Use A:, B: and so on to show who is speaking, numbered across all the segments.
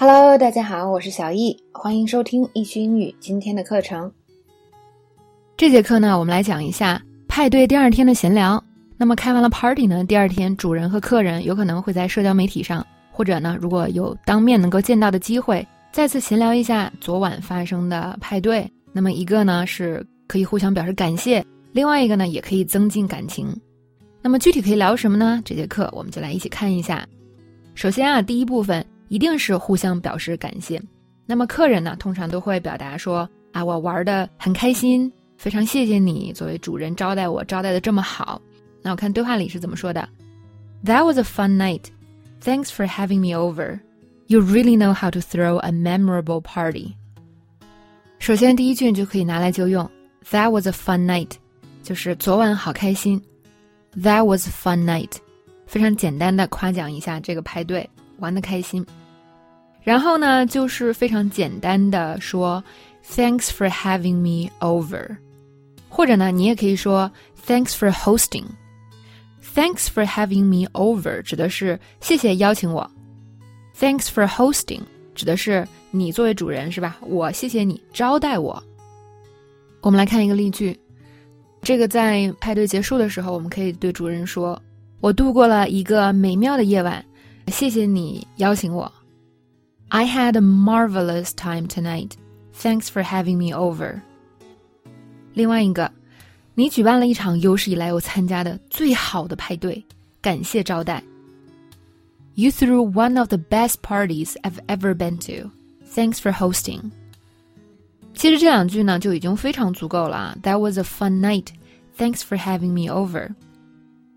A: Hello，大家好，我是小易，欢迎收听易趣英语今天的课程。
B: 这节课呢，我们来讲一下派对第二天的闲聊。那么开完了 party 呢，第二天主人和客人有可能会在社交媒体上，或者呢，如果有当面能够见到的机会，再次闲聊一下昨晚发生的派对。那么一个呢是可以互相表示感谢，另外一个呢也可以增进感情。那么具体可以聊什么呢？这节课我们就来一起看一下。首先啊，第一部分。一定是互相表示感谢。那么客人呢，通常都会表达说：“啊，我玩的很开心，非常谢谢你作为主人招待我，招待的这么好。”那我看对话里是怎么说的：“That was a fun night. Thanks for having me over. You really know how to throw a memorable party.” 首先第一句就可以拿来就用：“That was a fun night.” 就是昨晚好开心。That was a fun night，非常简单的夸奖一下这个派对。玩的开心，然后呢，就是非常简单的说，Thanks for having me over，或者呢，你也可以说 Thanks for hosting。Thanks for having me over 指的是谢谢邀请我，Thanks for hosting 指的是你作为主人是吧？我谢谢你招待我。我们来看一个例句，这个在派对结束的时候，我们可以对主人说：“我度过了一个美妙的夜晚。”谢谢你邀请我。I had a marvelous time tonight. Thanks for having me over. 另外一个，你举办了一场有史以来我参加的最好的派对，感谢招待。You threw one of the best parties I've ever been to. Thanks for hosting. 其实这两句呢就已经非常足够了。That was a fun night. Thanks for having me over.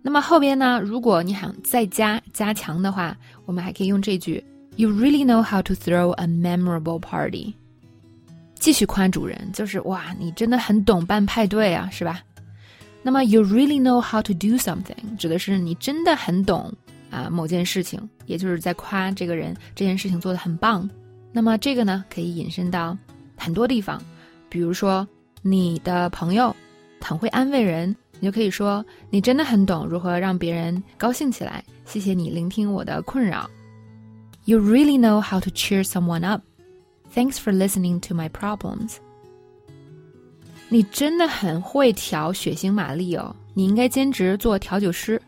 B: 那么后边呢？如果你想再加加强的话，我们还可以用这句 ：“You really know how to throw a memorable party。”继续夸主人，就是哇，你真的很懂办派对啊，是吧？那么 “You really know how to do something” 指的是你真的很懂啊某件事情，也就是在夸这个人这件事情做得很棒。那么这个呢，可以引申到很多地方，比如说你的朋友很会安慰人。你就可以说，你真的很懂如何让别人高兴起来。谢谢你聆听我的困扰。You really know how to cheer someone up. Thanks for listening to my problems. 你真的很会调血腥玛丽哦，你应该兼职做调酒师。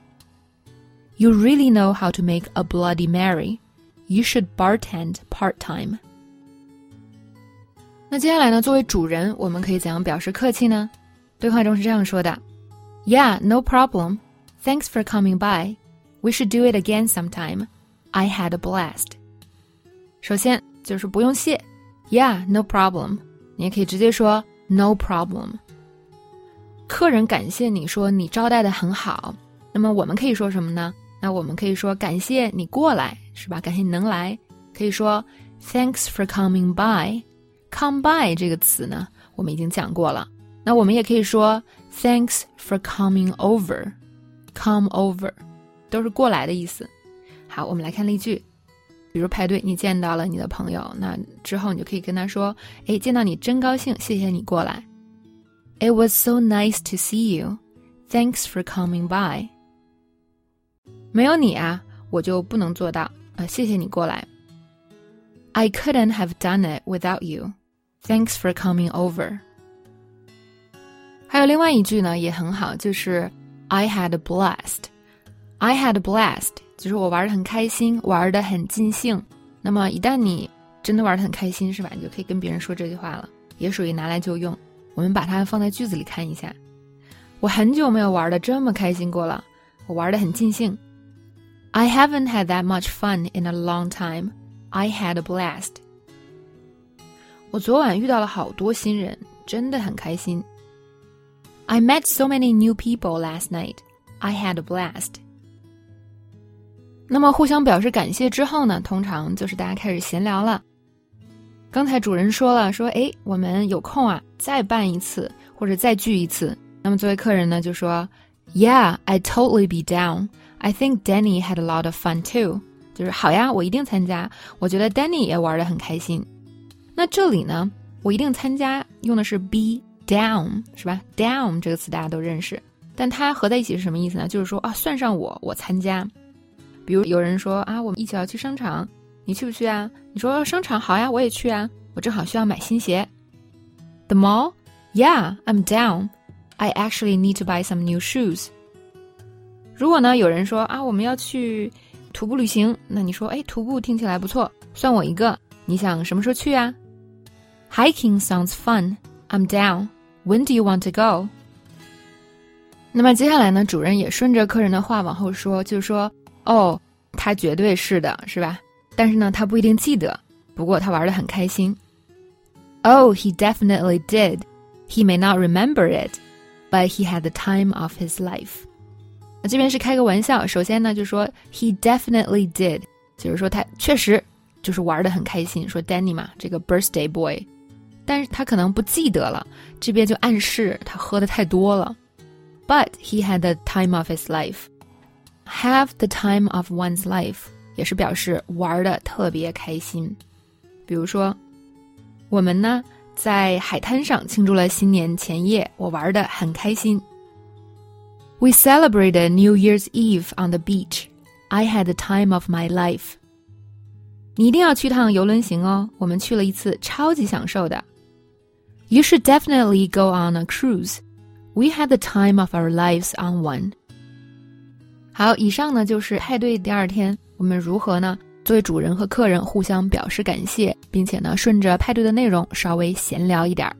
B: You really know how to make a Bloody Mary. You should bartend part time. 那接下来呢？作为主人，我们可以怎样表示客气呢？对话中是这样说的。Yeah, no problem. Thanks for coming by. We should do it again sometime. I had a blast. 首先就是不用谢，Yeah, no problem. 你也可以直接说 No problem. 客人感谢你说你招待的很好，那么我们可以说什么呢？那我们可以说感谢你过来，是吧？感谢你能来，可以说 Thanks for coming by. Come by 这个词呢，我们已经讲过了。那我们也可以说 Thanks for coming over. Come over，都是过来的意思。好，我们来看例句。比如排队，你见到了你的朋友，那之后你就可以跟他说：“哎，见到你真高兴，谢谢你过来。” It was so nice to see you. Thanks for coming by. 没有你啊，我就不能做到。呃，谢谢你过来。I couldn't have done it without you. Thanks for coming over. 还有另外一句呢，也很好，就是 I had a blast。I had a blast，就是我玩的很开心，玩的很尽兴。那么一旦你真的玩的很开心，是吧？你就可以跟别人说这句话了，也属于拿来就用。我们把它放在句子里看一下。我很久没有玩的这么开心过了，我玩的很尽兴。I haven't had that much fun in a long time. I had a blast。我昨晚遇到了好多新人，真的很开心。I met so many new people last night. I had a blast. 那么互相表示感谢之后呢，通常就是大家开始闲聊了。刚才主人说了，说哎，我们有空啊，再办一次或者再聚一次。那么作为客人呢，就说，Yeah, I totally be down. I think Danny had a lot of fun too. 就是好呀，我一定参加。我觉得 Danny 也玩的很开心。那这里呢，我一定参加用的是 be。Down 是吧？Down 这个词大家都认识，但它合在一起是什么意思呢？就是说啊，算上我，我参加。比如有人说啊，我们一起要去商场，你去不去啊？你说商场好呀，我也去啊，我正好需要买新鞋。The mall? Yeah, I'm down. I actually need to buy some new shoes. 如果呢，有人说啊，我们要去徒步旅行，那你说，哎，徒步听起来不错，算我一个。你想什么时候去啊？Hiking sounds fun. I'm down. When do you want to go? 那么接下来呢，主人也顺着客人的话往后说，就是说，哦，他绝对是的，是吧？但是呢，他不一定记得，不过他玩的很开心。Oh, he definitely did. He may not remember it, but he had the time of his life. 那这边是开个玩笑。首先呢，就说 he definitely did，就是说他确实就是玩的很开心。说 Danny 嘛，这个 birthday boy，但是他可能不记得了。这边就暗示他喝的太多了。But he had the time of his life. Have the time of one's life 也是表示玩的特别开心。比如说，我们呢在海滩上庆祝了新年前夜，我玩的很开心。We celebrated New Year's Eve on the beach. I had the time of my life. 你一定要去趟游轮行哦，我们去了一次，超级享受的。You should definitely go on a cruise. We had the time of our lives on one. 好，以上呢就是派对第二天，我们如何呢作为主人和客人互相表示感谢，并且呢顺着派对的内容稍微闲聊一点儿。